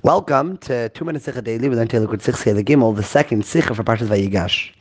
Welcome to Two Minutes Sicha Daily with Taylor Sichse the Gimel, the second Sicha for Parshas Vayigash.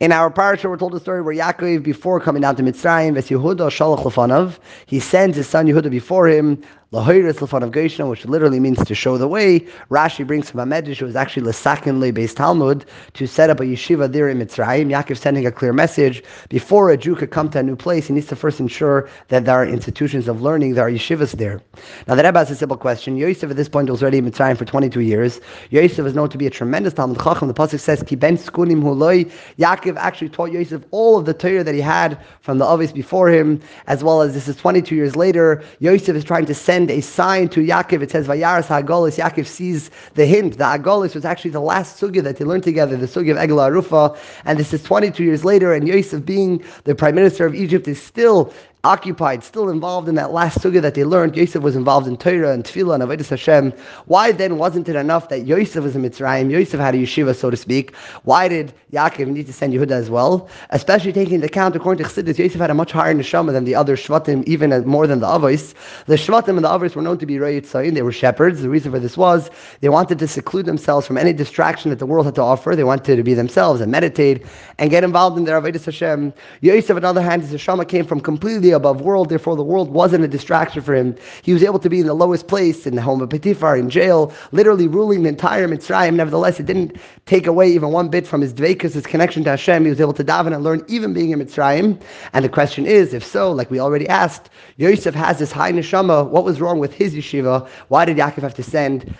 In our parsha, we're told a story where Yaakov, before coming down to Mitzrayim, Yehuda Shalach he sends his son Yehuda before him, Lahoiris Lefanav Gershon, which literally means to show the way. Rashi brings from a medrash, who was actually Lesakin beis Talmud, to set up a yeshiva there in Mitzrayim. Yaakov sending a clear message. Before a Jew could come to a new place, he needs to first ensure that there are institutions of learning, there are yeshivas there. Now, the Rebbe has a simple question. Yosef at this point was already in Mitzrayim for 22 years. Yosef is known to be a tremendous Talmid Chacham. The Pasuk says, Ki ben skunim huloi. Yaakov actually taught Yosef all of the Torah that he had from the Avos before him, as well as this is 22 years later. Yosef is trying to send a sign to Yaakov. It says, Vayaras Hagolis. Yaakov sees the hint. The Agolis was actually the last sugya that they learned together, the sugya of Eglah Arufa. And this is 22 years later, and Yosef, being the prime minister of Egypt, is still occupied, still involved in that last sugya that they learned. Yosef was involved in Torah and Tefillah and Avodah Hashem. Why then wasn't it enough that Yosef was in Mitzrayim? Yosef had a yeshiva, so to speak. Why did Yaakov need to send Yehuda as well? Especially taking into account, according to Chassidus, Yosef had a much higher neshama than the other Shvatim, even more than the Avos. The Shvatim and the Avos were known to be Rayit Sayin. They were shepherds. The reason for this was they wanted to seclude themselves from any distraction that the world had to offer. They wanted to be themselves and meditate and get involved in their Avodah Hashem. Yosef, on the other hand, his neshama came from completely above world. Therefore, the world wasn't a distraction for him. He was able to be in the lowest place, in the home of Potiphar, in jail, literally ruling the entire Mitzrayim. Nevertheless, it didn't take away even one bit from his dveikus, his connection to Hashem. He was able to daven and learn even being in Mitzrayim. And the question is, if so, like we already asked, Yosef has this high neshama. What was wrong with his yeshiva? Why did Yaakov have to send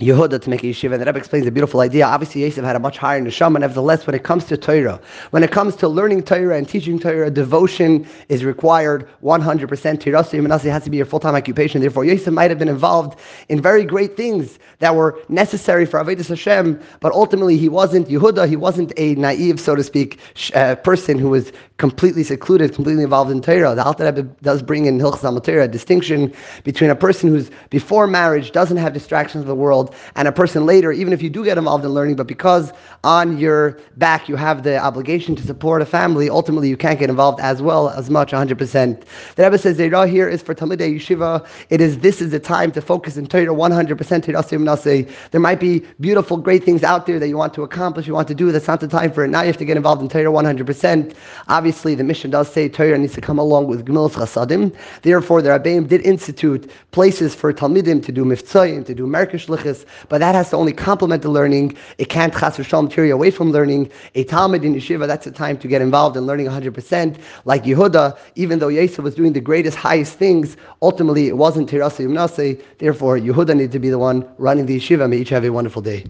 Yehuda to make a yeshiva. And the Rebbe explains a beautiful idea. Obviously, Yosef had a much higher neshama. Nevertheless, when it comes to Torah, when it comes to learning Torah and teaching Torah, devotion is required 100%. Torah Yimanasi has to be your full-time occupation. Therefore, Yosef might have been involved in very great things that were necessary for Avodah Hashem, but ultimately he wasn't Yehuda. He wasn't a naive, so to speak, uh, person who was completely secluded, completely involved in Torah. The Alter Rebbe does bring in Hilchas Torah a distinction between a person who's before marriage doesn't have distractions of the world and a person later, even if you do get involved in learning, but because on your back you have the obligation to support a family, ultimately you can't get involved as well as much, 100%. The Rebbe says the here is for Talmidei Yeshiva. It is this is the time to focus in Torah 100%. There might be beautiful, great things out there that you want to accomplish, you want to do. That's not the time for it. Now you have to get involved in Torah 100%. Obviously, the Mishnah does say Torah needs to come along with Gemilas Chasadim. Therefore, the Rabbeim did institute places for Talmidim to do Miftzayim, to do Merkos Shlichus, but that has to only complement the learning. It can't chas v'shalom tear you away from learning. A Talmid in yeshiva, that's the time to get involved in learning 100%. Like Yehuda, even though Yosef was doing the greatest, highest things, ultimately it wasn't Tirasa Yumnase. Therefore, Yehuda needs to be the one running the yeshiva. May each have a wonderful day.